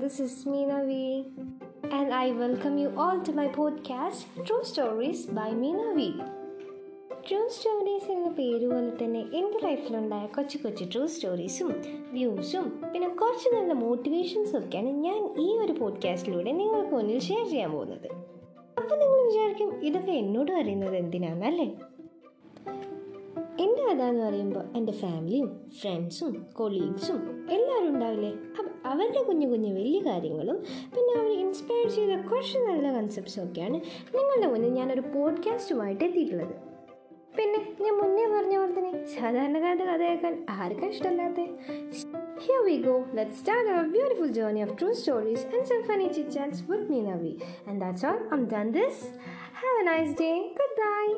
this is Meena V. And I welcome you all to my podcast, True Stories by Meena V. True stories എന്ന പേര് പോലെ തന്നെ എന്റെ ലൈഫിലുണ്ടായ കൊച്ചു കൊച്ചു ട്രൂ സ്റ്റോറീസും വ്യൂസും പിന്നെ കുറച്ച് നല്ല മോട്ടിവേഷൻസും ഒക്കെയാണ് ഞാൻ ഈ ഒരു പോഡ്കാസ്റ്റിലൂടെ നിങ്ങൾക്ക് മുന്നിൽ ഷെയർ ചെയ്യാൻ പോകുന്നത് അപ്പോൾ നിങ്ങൾ വിചാരിക്കും ഇതൊക്കെ എന്നോട് പറയുന്നത് എന്തിനാണെന്നല്ലേ എന്റെ എന്ന് പറയുമ്പോൾ എന്റെ ഫാമിലിയും ഫ്രണ്ട്സും കൊളീഗ്സും എല്ലാവരും ഉണ്ടാവില്ലേ അവരുടെ കുഞ്ഞു കുഞ്ഞു വലിയ കാര്യങ്ങളും പിന്നെ അവർ ഇൻസ്പയർ ചെയ്ത കുറച്ച് നല്ല കൺസെപ്റ്റ്സും ഒക്കെയാണ് നിങ്ങളുടെ മുന്നിൽ ഞാനൊരു പോഡ്കാസ്റ്റുമായിട്ട് എത്തിയിട്ടുള്ളത് പിന്നെ ഞാൻ മുന്നേ പറഞ്ഞ പോലെ തന്നെ സാധാരണക്കാരുടെ കഥ കേൾക്കാൻ ആർക്കും ഇഷ്ടമല്ലാത്ത Here we go. Let's start our beautiful journey of true stories and some funny chit chats with me, Navi. And that's all. I'm done this. Have a nice day. Goodbye.